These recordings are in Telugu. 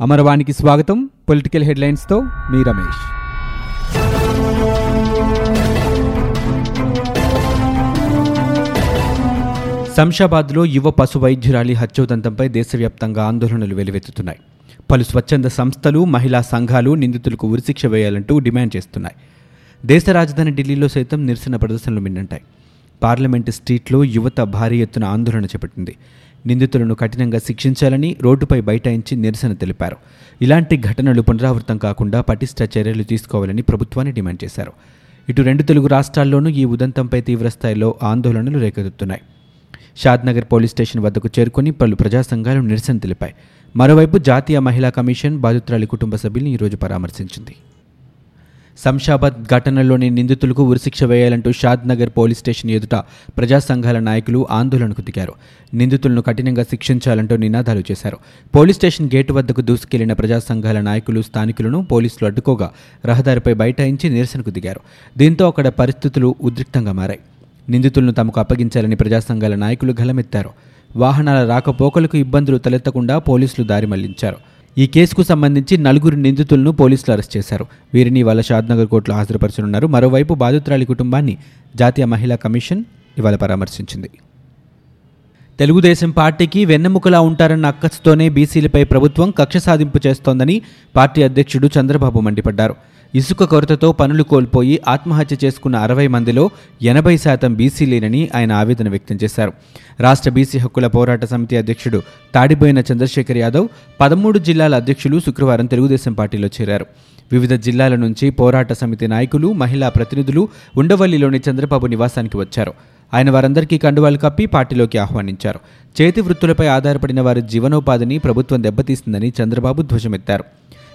అమరవాణికి స్వాగతం. పొలిటికల్ హెడ్లైన్స్తో మీ రమేష్. శంషాబాద్లో యువ పశు వైద్యురాలి హత్యోదంతంపై దేశవ్యాప్తంగా ఆందోళనలు వెలువెత్తుతున్నాయి. పలు స్వచ్ఛంద సంస్థలు మహిళా సంఘాలు నిందితులకు ఉరిశిక్ష వేయాలంటూ డిమాండ్ చేస్తున్నాయి. దేశ రాజధాని ఢిల్లీలో సైతం నిరసన ప్రదర్శనలు మిన్నంటాయి. పార్లమెంటు స్ట్రీట్లో యువత భారీ ఎత్తున ఆందోళన చేపట్టింది. నిందితులను కఠినంగా శిక్షించాలని రోడ్డుపై బైఠాయించి నిరసన తెలిపారు. ఇలాంటి ఘటనలు పునరావృతం కాకుండా పటిష్ట చర్యలు తీసుకోవాలని ప్రభుత్వాన్ని డిమాండ్ చేశారు. ఇటు రెండు తెలుగు రాష్ట్రాల్లోనూ ఈ ఉదంతంపై తీవ్రస్థాయిలో ఆందోళనలు రేకెత్తుతున్నాయి. షాద్నగర్ పోలీస్ స్టేషన్ వద్దకు చేరుకుని పలు ప్రజా సంఘాలు నిరసన తెలిపాయి. మరోవైపు జాతీయ మహిళా కమిషన్ బాధితురాలి కుటుంబ సభ్యుల్ని ఈరోజు పరామర్శించింది. శంషాబాద్ ఘటనలోని నిందితులకు ఉరిశిక్ష వేయాలంటూ షాద్ నగర్ పోలీస్ స్టేషన్ ఎదుట ప్రజా సంఘాల నాయకులు ఆందోళనకు దిగారు. నిందితులను కఠినంగా శిక్షించాలంటూ నినాదాలు చేశారు. పోలీస్ స్టేషన్ గేటు వద్దకు దూసుకెళ్ళిన ప్రజా సంఘాల నాయకులు స్థానికులను పోలీసులు అడ్డుకోగా రహదారిపై బైఠాయించి నిరసనకు దిగారు. దీంతో అక్కడ పరిస్థితులు ఉద్రిక్తంగా మారాయి. నిందితులను తమకు అప్పగించాలని ప్రజా సంఘాల నాయకులు గలమెత్తారు వాహనాల రాకపోకలకు ఇబ్బందులు తలెత్తకుండా పోలీసులు దారి మళ్ళించారు. ఈ కేసుకు సంబంధించి నలుగురు నిందితులను పోలీసులు అరెస్ట్ చేశారు. వీరిని ఇవాళ షాద్నగర్ కోర్టులో హాజరుపరచనున్నారు. మరోవైపు బాధితురాలి కుటుంబాన్ని జాతీయ మహిళా కమిషన్ ఇవాళ పరామర్శించింది. తెలుగుదేశం పార్టీకి వెన్నెముకలా ఉంటారన్న అక్కసుతోనే బీసీలపై ప్రభుత్వం కక్ష సాధింపు చేస్తోందని పార్టీ అధ్యక్షుడు చంద్రబాబు మండిపడ్డారు. ఇసుక కొరతతో పనులు కోల్పోయి ఆత్మహత్య చేసుకున్న అరవై మందిలో ఎనభై శాతం బీసీలేనని ఆయన ఆవేదన వ్యక్తం చేశారు. రాష్ట్ర బీసీ హక్కుల పోరాట సమితి అధ్యక్షుడు తాడిపోయిన చంద్రశేఖర్ యాదవ్ పదమూడు జిల్లాల అధ్యక్షులు శుక్రవారం తెలుగుదేశం పార్టీలో చేరారు. వివిధ జిల్లాల నుంచి పోరాట సమితి నాయకులు మహిళా ప్రతినిధులు ఉండవల్లిలోని చంద్రబాబు నివాసానికి వచ్చారు. ఆయన వారందరికీ కండువాలు కప్పి పార్టీలోకి ఆహ్వానించారు. చేతి వృత్తులపై ఆధారపడిన వారి జీవనోపాధిని ప్రభుత్వం దెబ్బతీస్తుందని చంద్రబాబు ధ్వజమెత్తారు.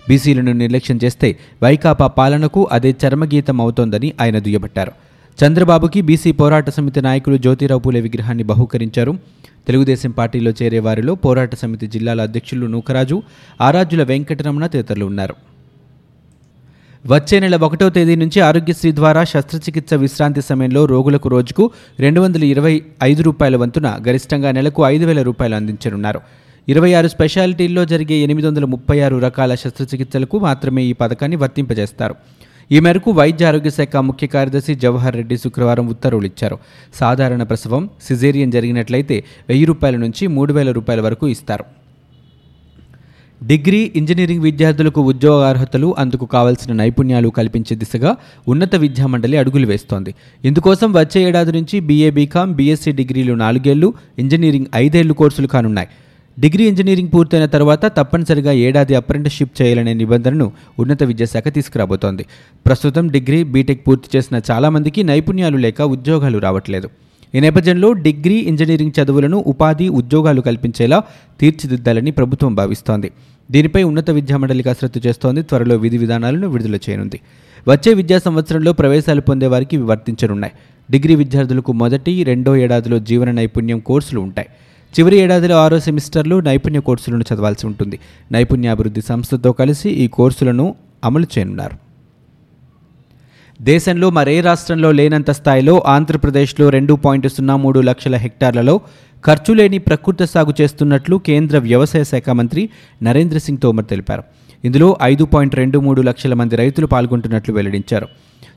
బీసీలను నిర్లక్ష్యం చేస్తే వైకాపా పాలనకు అదే చర్మగీతం అవుతోందని ఆయన దుయ్యబట్టారు. చంద్రబాబుకి బీసీ పోరాట సమితి నాయకులు జ్యోతిరావు పూలే విగ్రహాన్ని బహూకరించారు. తెలుగుదేశం పార్టీలో చేరే వారిలో పోరాట సమితి జిల్లాల అధ్యక్షులు నూకరాజు ఆరాధ్యుల వెంకటరమణ తదితరులు ఉన్నారు. వచ్చే నెల ఒకటో తేదీ నుంచి ఆరోగ్యశ్రీ ద్వారా శస్త్రచికిత్స విశ్రాంతి సమయంలో రోగులకు రోజుకు రెండు వందల ఇరవై ఐదు రూపాయల వంతున గరిష్టంగా నెలకు ఐదు వేల రూపాయలు అందించనున్నారు. ఇరవై ఆరు స్పెషాలిటీల్లో జరిగే ఎనిమిది వందల ముప్పై ఆరు రకాల శస్త్రచికిత్సలకు మాత్రమే ఈ పథకాన్ని వర్తింపజేస్తారు. ఈ మేరకు వైద్య ఆరోగ్య శాఖ ముఖ్య కార్యదర్శి జవహర్ రెడ్డి శుక్రవారం ఉత్తర్వులు ఇచ్చారు. సాధారణ ప్రసవం సిజేరియన్ జరిగినట్లయితే వెయ్యి రూపాయల నుంచి మూడు వేల రూపాయల వరకు ఇస్తారు. డిగ్రీ ఇంజనీరింగ్ విద్యార్థులకు ఉద్యోగ అర్హతలు అందుకు కావలసిన నైపుణ్యాలు కల్పించే దిశగా ఉన్నత విద్యామండలి అడుగులు వేస్తోంది. ఇందుకోసం వచ్చే ఏడాది నుంచి బీఏ బీకామ్ బీఎస్సీ డిగ్రీలు నాలుగేళ్ళు ఇంజనీరింగ్ ఐదేళ్ళు కోర్సులు కానున్నాయి. డిగ్రీ ఇంజనీరింగ్ పూర్తయిన తర్వాత తప్పనిసరిగా ఏడాది అప్రెంటిస్షిప్ చేయాలనే నిబంధనను ఉన్నత విద్యాశాఖ తీసుకురాబోతోంది. ప్రస్తుతం డిగ్రీ బీటెక్ పూర్తి చేసిన చాలామందికి నైపుణ్యాలు లేక ఉద్యోగాలు రావట్లేదు. ఈ నేపథ్యంలో డిగ్రీ ఇంజనీరింగ్ చదువులను ఉపాధి ఉద్యోగాలు కల్పించేలా తీర్చిదిద్దాలని ప్రభుత్వం భావిస్తోంది. దీనిపై ఉన్నత విద్యామండలి కసరత్తు చేస్తోంది. త్వరలో విధి విధానాలను విడుదల చేయనుంది. వచ్చే విద్యా సంవత్సరంలో ప్రవేశాలు పొందే వారికి వర్తించనున్నాయి. డిగ్రీ విద్యార్థులకు మొదటి రెండో ఏడాదిలో జీవన నైపుణ్యం కోర్సులు ఉంటాయి. చివరి ఏడాదిలో ఆరో సెమిస్టర్లు నైపుణ్య కోర్సులను చదవాల్సి ఉంటుంది. నైపుణ్యాభివృద్ధి సంస్థతో కలిసి ఈ కోర్సులను అమలు చేయనున్నారు. దేశంలో మరే రాష్ట్రంలో లేనంత స్థాయిలో ఆంధ్రప్రదేశ్లో రెండు పాయింట్ సున్నా మూడు లక్షల హెక్టార్లలో ఖర్చు లేని ప్రకృతి సాగు చేస్తున్నట్లు కేంద్ర వ్యవసాయ శాఖ మంత్రి నరేంద్ర సింగ్ తోమర్ తెలిపారు. ఇందులో ఐదు పాయింట్ రెండు మూడు లక్షల మంది రైతులు పాల్గొంటున్నట్లు వెల్లడించారు.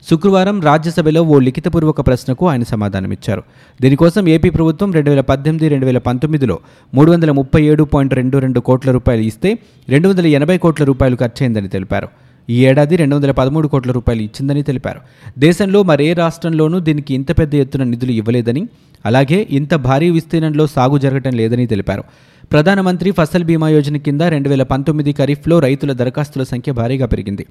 శుక్రవారం రాజ్యసభలో ఓ లిఖితపూర్వక ప్రశ్నకు ఆయన సమాధానమిచ్చారు. దీనికోసం ఏపీ ప్రభుత్వం రెండు వేల పద్దెనిమిది రెండు వేల పంతొమ్మిదిలో మూడు వందల ముప్పై ఏడు పాయింట్ రెండు రెండు కోట్ల రూపాయలు ఇస్తే రెండు వందల ఎనభై కోట్ల రూపాయలు ఖర్చయిందని తెలిపారు. ఈ ఏడాది రెండు వందల పదమూడు కోట్ల రూపాయలు ఇచ్చిందని తెలిపారు. దేశంలో మరే రాష్ట్రంలోనూ దీనికి ఇంత పెద్ద ఎత్తున నిధులు ఇవ్వలేదని అలాగే ఇంత భారీ విస్తీర్ణంలో సాగు జరగటం లేదని తెలిపారు. ప్రధానమంత్రి ఫసల్ బీమా యోజన కింద రెండు వేల పంతొమ్మిది ఖరీఫ్లో రైతుల దరఖాస్తుల సంఖ్య భారీగా పెరిగింది.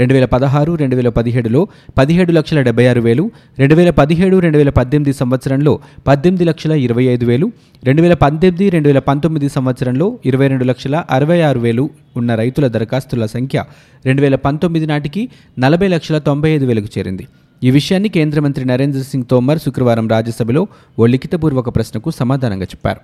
రెండు వేల పదహారు రెండు వేల పదిహేడులో పదిహేడు లక్షల డెబ్బై ఆరు వేలు రెండు వేల పదిహేడు రెండు వేల పద్దెనిమిది సంవత్సరంలో పద్దెనిమిది లక్షల ఇరవై ఐదు వేలు రెండు వేల పద్దెనిమిది రెండు వేల పంతొమ్మిది సంవత్సరంలో ఇరవై రెండు లక్షల అరవై ఆరు వేలు ఉన్న రైతుల దరఖాస్తుల సంఖ్య రెండు వేల పంతొమ్మిది నాటికి నలభై లక్షల తొంభై ఐదు వేలకు చేరింది. ఈ విషయాన్ని కేంద్ర మంత్రి నరేంద్ర సింగ్ తోమర్ శుక్రవారం రాజ్యసభలో ఓ లిఖితపూర్వక ప్రశ్నకు సమాధానంగా చెప్పారు.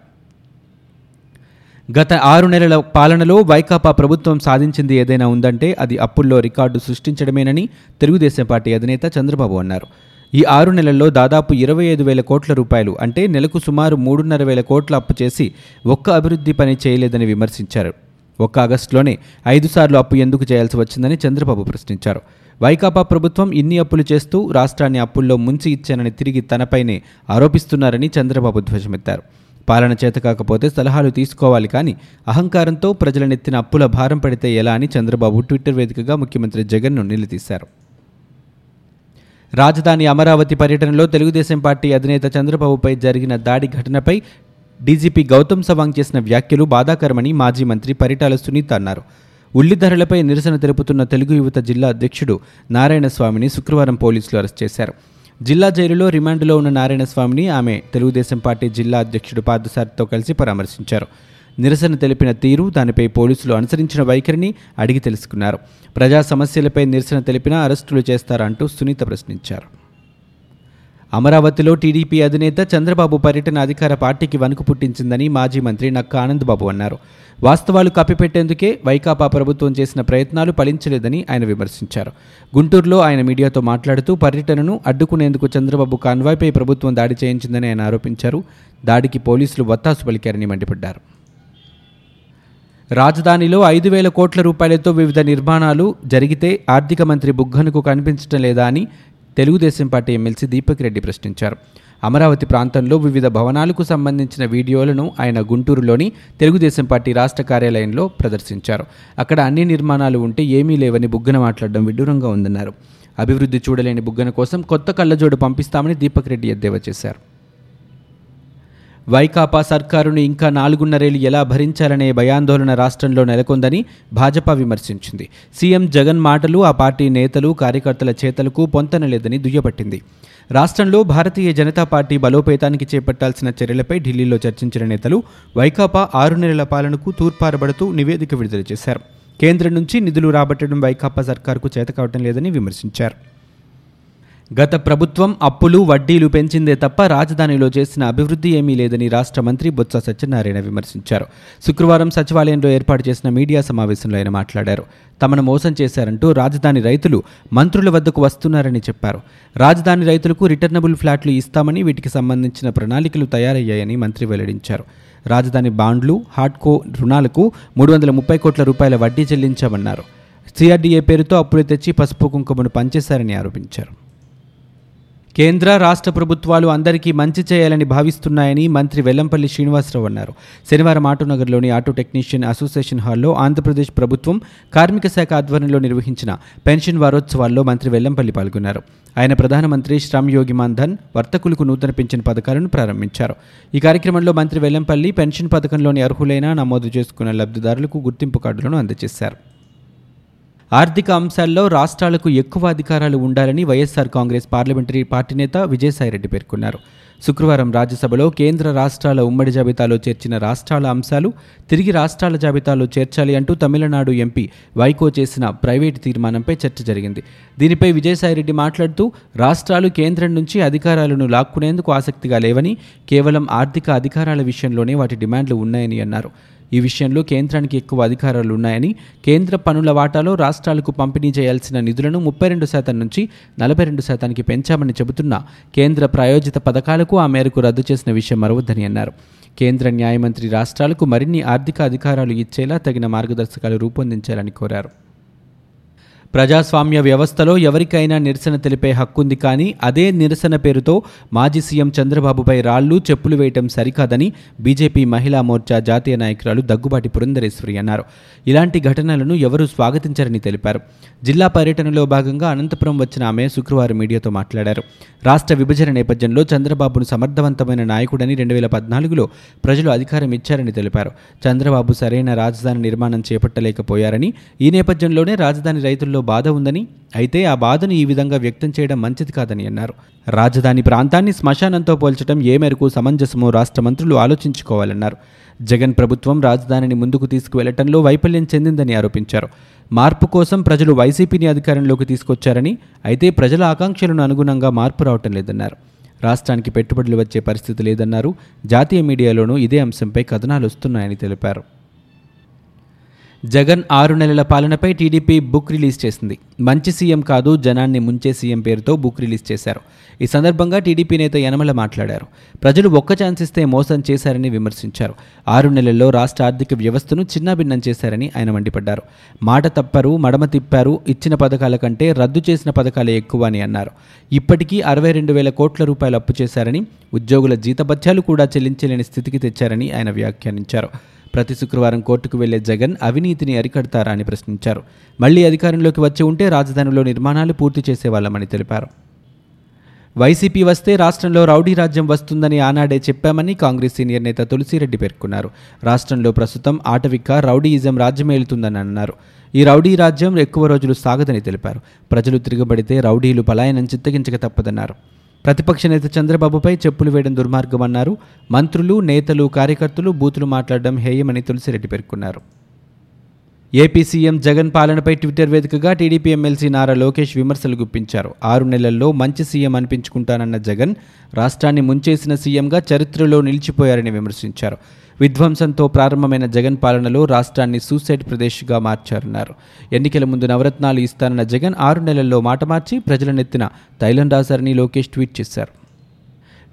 గత ఆరు నెలల పాలనలో వైకాపా ప్రభుత్వం సాధించింది ఏదైనా ఉందంటే అది అప్పుల్లో రికార్డు సృష్టించడమేనని తెలుగుదేశం పార్టీ అధినేత చంద్రబాబు అన్నారు. ఈ ఆరు నెలల్లో దాదాపు ఇరవై ఐదు వేల కోట్ల రూపాయలు అంటే నెలకు సుమారు మూడున్నర వేల కోట్ల అప్పు చేసి ఒక్క అభివృద్ధి పని చేయలేదని విమర్శించారు. ఒక్క ఆగస్టులోనే ఐదు సార్లు అప్పు ఎందుకు చేయాల్సి వచ్చిందని చంద్రబాబు ప్రశ్నించారు. వైకాపా ప్రభుత్వం ఇన్ని అప్పులు చేస్తూ రాష్ట్రాన్ని అప్పుల్లో ముంచి ఇచ్చానని తిరిగి తనపైనే ఆరోపిస్తున్నారని చంద్రబాబు ధ్వజమెత్తారు. పాలన చేత కాకపోతే సలహాలు తీసుకోవాలి కానీ అహంకారంతో ప్రజలనెత్తిన అప్పుల భారం పడితే ఎలా అని చంద్రబాబు ట్విట్టర్ వేదికగా ముఖ్యమంత్రి జగన్ను నిలదీశారు. రాజధాని అమరావతి పర్యటనలో తెలుగుదేశం పార్టీ అధినేత చంద్రబాబుపై జరిగిన దాడి ఘటనపై డీజీపీ గౌతమ్ సవాంగ్ చేసిన వ్యాఖ్యలు బాధాకరమని మాజీ మంత్రి పరిటాల సునీత అన్నారు. ఉల్లి ధరలపై నిరసన తెలుపుతున్న తెలుగు యువత జిల్లా అధ్యక్షుడు నారాయణస్వామిని శుక్రవారం పోలీసులు అరెస్ట్ చేశారు. జిల్లా జైలులో రిమాండ్లో ఉన్న నారాయణస్వామిని ఆమె తెలుగుదేశం పార్టీ జిల్లా అధ్యక్షుడు పార్థసారితో కలిసి పరామర్శించారు. నిరసన తెలిపిన తీరు దానిపై పోలీసులు అనుసరించిన వైఖరిని అడిగి తెలుసుకున్నారు. ప్రజా సమస్యలపై నిరసన తెలిపినా అరెస్టులు చేస్తారంటూ సునీత ప్రశ్నించారు. అమరావతిలో టీడీపీ అధినేత చంద్రబాబు పర్యటన అధికార పార్టీకి వణుకు పుట్టించిందని మాజీ మంత్రి నక్క ఆనందబాబు అన్నారు. వాస్తవాలు కప్పిపెట్టేందుకే వైకాపా ప్రభుత్వం చేసిన ప్రయత్నాలు ఫలించలేదని ఆయన విమర్శించారు. గుంటూరులో ఆయన మీడియాతో మాట్లాడుతూ పర్యటనను అడ్డుకునేందుకు చంద్రబాబు కాన్వాయ్పై ప్రభుత్వం దాడి చేయించిందని ఆయన ఆరోపించారు. దాడికి పోలీసులు వత్తాసు పలికారని మండిపడ్డారు. రాజధానిలో ఐదు వేల కోట్ల రూపాయలతో వివిధ నిర్మాణాలు జరిగితే ఆర్థిక మంత్రి బుగ్గనకు కనిపించడం లేదా అని తెలుగుదేశం పార్టీ ఎమ్మెల్సీ దీపక్ రెడ్డి ప్రశ్నించారు. అమరావతి ప్రాంతంలో వివిధ భవనాలకు సంబంధించిన వీడియోలను ఆయన గుంటూరులోని తెలుగుదేశం పార్టీ రాష్ట్ర కార్యాలయంలో ప్రదర్శించారు. అక్కడ అన్ని నిర్మాణాలు ఉంటే ఏమీ లేవని బుగ్గన మాట్లాడడం విడ్డూరంగా ఉందన్నారు. అభివృద్ధి చూడలేని బుగ్గన కోసం కొత్త కళ్ళజోడు పంపిస్తామని దీపక్ రెడ్డి ఎద్దేవా చేశారు. వైకాపా సర్కారును ఇంకా నాలుగున్నరేళ్ళు ఎలా భరించాలనే భయాందోళన రాష్ట్రంలో నెలకొందని భాజపా విమర్శించింది. సీఎం జగన్ మాటలు ఆ పార్టీ నేతలు కార్యకర్తల చేతలకు పొంతనలేదని దుయ్యబట్టింది. రాష్ట్రంలో భారతీయ జనతా పార్టీ బలోపేతానికి చేపట్టాల్సిన చర్యలపై ఢిల్లీలో చర్చించిన నేతలు వైకాపా ఆరు నెలల పాలనకు తూర్పారబడుతూ నివేదిక విడుదల చేశారు. కేంద్రం నుంచి నిధులు రాబట్టడం వైకాపా సర్కారుకు చేతకావటం లేదని విమర్శించారు. గత ప్రభుత్వం అప్పులు వడ్డీలు పెంచిందే తప్ప రాజధానిలో చేసిన అభివృద్ధి ఏమీ లేదని రాష్ట్ర మంత్రి బొత్స సత్యనారాయణ విమర్శించారు. శుక్రవారం సచివాలయంలో ఏర్పాటు చేసిన మీడియా సమావేశంలో ఆయన మాట్లాడారు. తమను మోసం చేశారంటూ రాజధాని రైతులు మంత్రుల వద్దకు వస్తున్నారని చెప్పారు. రాజధాని రైతులకు రిటర్నబుల్ ఫ్లాట్లు ఇస్తామని వీటికి సంబంధించిన ప్రణాళికలు తయారయ్యాయని మంత్రి వెల్లడించారు. రాజధాని బాండ్లు హార్డ్కో రుణాలకు మూడు వందల ముప్పై కోట్ల రూపాయల వడ్డీ చెల్లించామన్నారు. సిఆర్డీఏ పేరుతో అప్పులు తెచ్చి పసుపు కుంకుమను పంచేశారని ఆరోపించారు. కేంద్ర రాష్ట్ర ప్రభుత్వాలు అందరికీ మంచి చేయాలని భావిస్తున్నాయని మంత్రి వెల్లంపల్లి శ్రీనివాసరావు అన్నారు. శనివారం ఆటోనగర్లోని ఆటో టెక్నీషియన్ అసోసియేషన్ హాల్లో ఆంధ్రప్రదేశ్ ప్రభుత్వం కార్మిక శాఖ ఆధ్వర్యంలో నిర్వహించిన పెన్షన్ వారోత్సవాల్లో మంత్రి వెల్లంపల్లి పాల్గొన్నారు. ఆయన ప్రధానమంత్రి శ్రమ్ యోగి మాన్ధన్ వర్తకులకు నూతన పెన్షన్ పథకాలను ప్రారంభించారు. ఈ కార్యక్రమంలో మంత్రి వెల్లంపల్లి పెన్షన్ పథకంలోని అర్హులైన నమోదు చేసుకున్న లబ్ధిదారులకు గుర్తింపు కార్డులను అందజేశారు. ఆర్థిక అంశాల్లో రాష్ట్రాలకు ఎక్కువ అధికారాలు ఉండాలని వైఎస్ఆర్ కాంగ్రెస్ పార్లమెంటరీ పార్టీ నేత విజయసాయిరెడ్డి పేర్కొన్నారు. శుక్రవారం రాజ్యసభలో కేంద్ర రాష్ట్రాల ఉమ్మడి జాబితాలో చేర్చిన రాష్ట్రాల అంశాలు తిరిగి రాష్ట్రాల జాబితాలో చేర్చాలి అంటూ తమిళనాడు ఎంపీ వైకో చేసిన ప్రైవేటు తీర్మానంపై చర్చ జరిగింది. దీనిపై విజయసాయిరెడ్డి మాట్లాడుతూ రాష్ట్రాలు కేంద్రం నుంచి అధికారాలను లాక్కునేందుకు ఆసక్తిగా లేవని కేవలం ఆర్థిక అధికారాల విషయంలోనే వాటి డిమాండ్లు ఉన్నాయని అన్నారు. ఈ విషయంలో కేంద్రానికి ఎక్కువ అధికారాలు ఉన్నాయని కేంద్ర పనుల వాటాలో రాష్ట్రాలకు పంపిణీ చేయాల్సిన నిధులను ముప్పై రెండు శాతం నుంచి నలభై రెండు శాతానికి పెంచామని చెబుతున్న కేంద్ర ప్రాయోజిత పథకాలకు ఆ మేరకు రద్దు చేసిన విషయం మరవద్దని అన్నారు. కేంద్ర న్యాయమంత్రి రాష్ట్రాలకు మరిన్ని ఆర్థిక అధికారాలు ఇచ్చేలా తగిన మార్గదర్శకాలు రూపొందించాలని కోరారు. ప్రజాస్వామ్య వ్యవస్థలో ఎవరికైనా నిరసన తెలిపే హక్కుంది కానీ అదే నిరసన పేరుతో మాజీ సీఎం చంద్రబాబుపై రాళ్ళు చెప్పులు వేయటం సరికాదని బీజేపీ మహిళా మోర్చా జాతీయ నాయకురాలు దగ్గుబాటి పురంధరేశ్వరి అన్నారు. ఇలాంటి ఘటనలను ఎవరూ స్వాగతించరని తెలిపారు. జిల్లా పర్యటనలో భాగంగా అనంతపురం వచ్చిన ఆమె శుక్రవారం మీడియాతో మాట్లాడారు. రాష్ట్ర విభజన నేపథ్యంలో చంద్రబాబును సమర్థవంతమైన నాయకుడని రెండు వేల పద్నాలుగులో ప్రజలు అధికారం ఇచ్చారని తెలిపారు. చంద్రబాబు సరైన రాజధాని నిర్మాణం చేపట్టలేకపోయారని ఈ నేపథ్యంలోనే రాజధాని రైతుల్లో బాధ ఉందని అయితే ఆ బాధను ఈ విధంగా వ్యక్తం చేయడం మంచిది కాదని అన్నారు. రాజధాని ప్రాంతాన్ని శ్మశానంతో పోల్చడం ఏ మేరకు సమంజసమో రాష్ట్ర మంత్రులు ఆలోచించుకోవాలన్నారు. జగన్ ప్రభుత్వం రాజధానిని ముందుకు తీసుకువెళ్ళటంలో వైఫల్యం చెందిందని ఆరోపించారు. మార్పు కోసం ప్రజలు వైసీపీని అధికారంలోకి తీసుకొచ్చారని అయితే ప్రజల ఆకాంక్షలను అనుగుణంగా మార్పు రావటం లేదన్నారు. రాష్ట్రానికి పెట్టుబడులు వచ్చే పరిస్థితి లేదన్నారు. జాతీయ మీడియాలోనూ ఇదే అంశంపై కథనాలు వస్తున్నాయని తెలిపారు. జగన్ ఆరు నెలల పాలనపై టీడీపీ బుక్ రిలీజ్ చేసింది. మంచి సీఎం కాదు జనాన్ని ముంచే సీఎం పేరుతో బుక్ రిలీజ్ చేశారు. ఈ సందర్భంగా టీడీపీ నేత యనమల మాట్లాడారు. ప్రజలు ఒక్క ఛాన్స్ ఇస్తే మోసం చేశారని విమర్శించారు. ఆరు నెలల్లో రాష్ట్ర ఆర్థిక వ్యవస్థను చిన్నాభిన్నం చేశారని ఆయన మండిపడ్డారు. మాట తప్పరు మడమ తిప్పారు ఇచ్చిన పథకాల కంటే రద్దు చేసిన పథకాలే ఎక్కువ అని అన్నారు. ఇప్పటికీ అరవై రెండు వేల కోట్ల రూపాయలు అప్పు చేశారని ఉద్యోగుల జీతభత్యాలు కూడా చెల్లించలేని స్థితికి తెచ్చారని ఆయన వ్యాఖ్యానించారు. ప్రతి శుక్రవారం కోర్టుకు వెళ్ళే జగన్ అవినీతిని అరికడతారా అని ప్రశ్నించారు. మళ్ళీ అధికారంలోకి వచ్చి ఉంటే రాజధానిలో నిర్మాణాలు పూర్తి చేసేవాళ్ళమని తెలిపారు. వైసీపీ వస్తే రాష్ట్రంలో రౌడీ రాజ్యం వస్తుందని ఆనాడే చెప్పామని కాంగ్రెస్ సీనియర్ నేత తులసిరెడ్డి పేర్కొన్నారు. రాష్ట్రంలో ప్రస్తుతం ఆటవిక రౌడీయిజం రాజ్యమేలుతుందని అన్నారు. ఈ రౌడీ రాజ్యం ఎక్కువ రోజులు సాగదని తెలిపారు. ప్రజలు తిరగబడితే రౌడీలు పలాయనం చిత్తగించక తప్పదన్నారు. ప్రతిపక్ష నేత చంద్రబాబుపై చెప్పులు వేయడం దుర్మార్గమన్నారు. మంత్రులు నేతలు కార్యకర్తలు బూతులు మాట్లాడడం హేయమని తులసిరెడ్డి పేర్కొన్నారు. ఏపీ సీఎం జగన్ పాలనపై ట్విట్టర్ వేదికగా టీడీపీ ఎమ్మెల్సీ నారా లోకేష్ విమర్శలు గుప్పించారు. ఆరు నెలల్లో మంచి సీఎం అనిపించుకుంటానన్న జగన్ రాష్ట్రాన్ని ముంచేసిన సీఎంగా చరిత్రలో నిలిచిపోయారని విమర్శించారు. విధ్వంసంతో ప్రారంభమైన జగన్ పాలనలో రాష్ట్రాన్ని సూసైడ్ ప్రదేశ్గా మార్చారన్నారు. ఎన్నికల ముందు నవరత్నాలు ఇస్తానన్న జగన్ ఆరు నెలల్లో మాట మార్చి ప్రజలనెత్తిన తైలం రాశారని లోకేష్ ట్వీట్ చేశారు.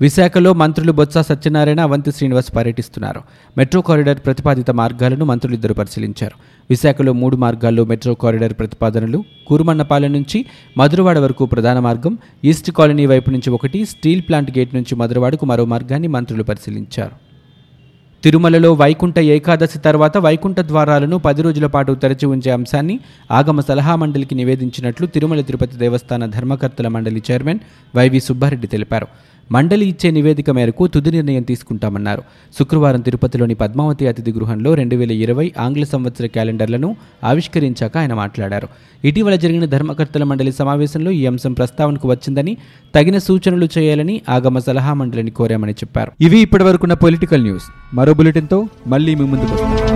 విశాఖలో మంత్రులు బొత్స సత్యనారాయణ అవంతి శ్రీనివాస్ పర్యటిస్తున్నారు. మెట్రో కారిడార్ ప్రతిపాదిత మార్గాలను మంత్రులిద్దరు పరిశీలించారు. విశాఖలో మూడు మార్గాల్లో మెట్రో కారిడార్ ప్రతిపాదనలు కూరుమన్నపాలెం నుంచి మధురవాడ వరకు ప్రధాన మార్గం ఈస్ట్ కాలనీ వైపు నుంచి ఒకటి స్టీల్ ప్లాంట్ గేట్ నుంచి మధురవాడకు మరో మార్గాన్ని మంత్రులు పరిశీలించారు. తిరుమలలో వైకుంఠ ఏకాదశి తర్వాత వైకుంఠ ద్వారాలను పది రోజుల పాటు తెరచి ఉంచే అంశాన్ని ఆగమ సలహా మండలికి నివేదించినట్లు తిరుమల తిరుపతి దేవస్థాన ధర్మకర్తల మండలి చైర్మన్ వైవి సుబ్బారెడ్డి తెలిపారు. మండలి ఇచ్చే నివేదిక మేరకు తుది నిర్ణయం తీసుకుంటామన్నారు. శుక్రవారం తిరుపతిలోని పద్మావతి అతిథి గృహంలో రెండు వేల ఇరవై ఆంగ్ల సంవత్సర క్యాలెండర్లను ఆవిష్కరించాక ఆయన మాట్లాడారు. ఇటీవల జరిగిన ధర్మకర్తల మండలి సమావేశంలో ఈ అంశం ప్రస్తావనకు వచ్చిందని తగిన సూచనలు చేయాలని ఆగమ సలహా మండలిని కోరామని చెప్పారు. ఇవి ఇప్పటివరకున్న పొలిటికల్ న్యూస్. మరో బులెటిన్తో మళ్ళీ మీ ముందుకు వస్తాం.